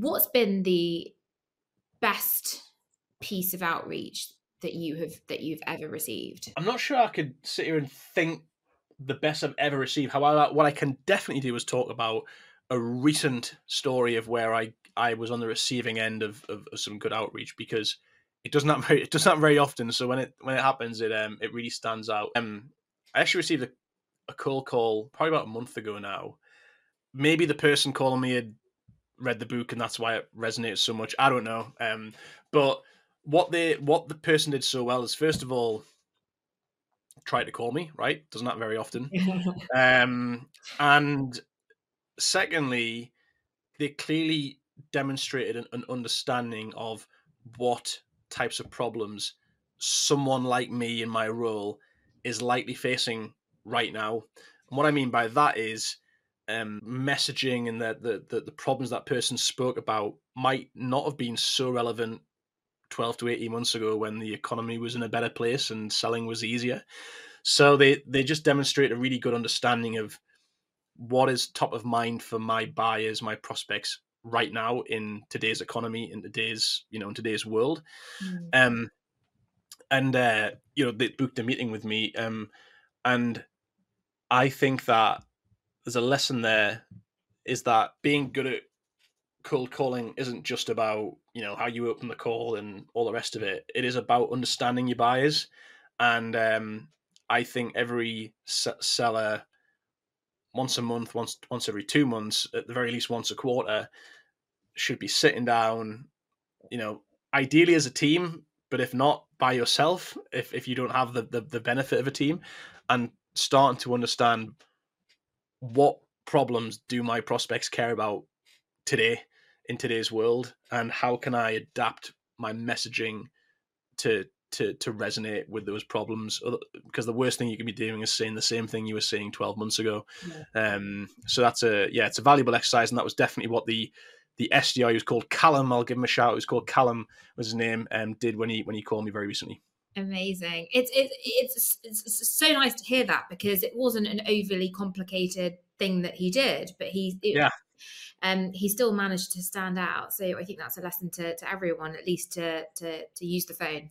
what's been the best piece of outreach that you have that you've ever received? I'm not sure I could sit here and think the best I've ever received. However, what I can definitely do is talk about a recent story of where I I was on the receiving end of, of, of some good outreach because it does not very it does not very often. So when it when it happens, it um it really stands out. Um, I actually received a, a cold call probably about a month ago now. Maybe the person calling me had read the book and that's why it resonates so much. I don't know. Um, but what they what the person did so well is first of all try to call me right doesn't that very often um and secondly they clearly demonstrated an, an, understanding of what types of problems someone like me in my role is likely facing right now and what i mean by that is um, messaging and the, the, the the problems that person spoke about might not have been so relevant 12 to 18 months ago when the economy was in a better place and selling was easier. So they they just demonstrate a really good understanding of what is top of mind for my buyers, my prospects right now in today's economy, in today's you know in today's world. Mm. Um, and uh, you know they booked a meeting with me, um, and I think that there's a lesson there is that being good at cold calling isn't just about you know how you open the call and all the rest of it. It is about understanding your buyers, and um, I think every seller once a month, once once every two months, at the very least once a quarter, should be sitting down. You know, ideally as a team, but if not by yourself, if if you don't have the the, the benefit of a team, and starting to understand what problems do my prospects care about today in today's world? And how can i adapt my messaging to to to resonate with those problems? Because the worst thing you can be doing is saying the same thing you were saying 12 months ago. Yeah. um so that's a yeah it's a valuable exercise and that was definitely what the the SDR who's called Callum I'll give him a shout who's called Callum was his name um did when he when he called me very recently Amazing. It's it's it's it's so nice to hear that because it wasn't an overly complicated thing that he did, but he it, yeah. Um, he still managed to stand out. So I think that's a lesson to, to everyone, at least to to to use the phone.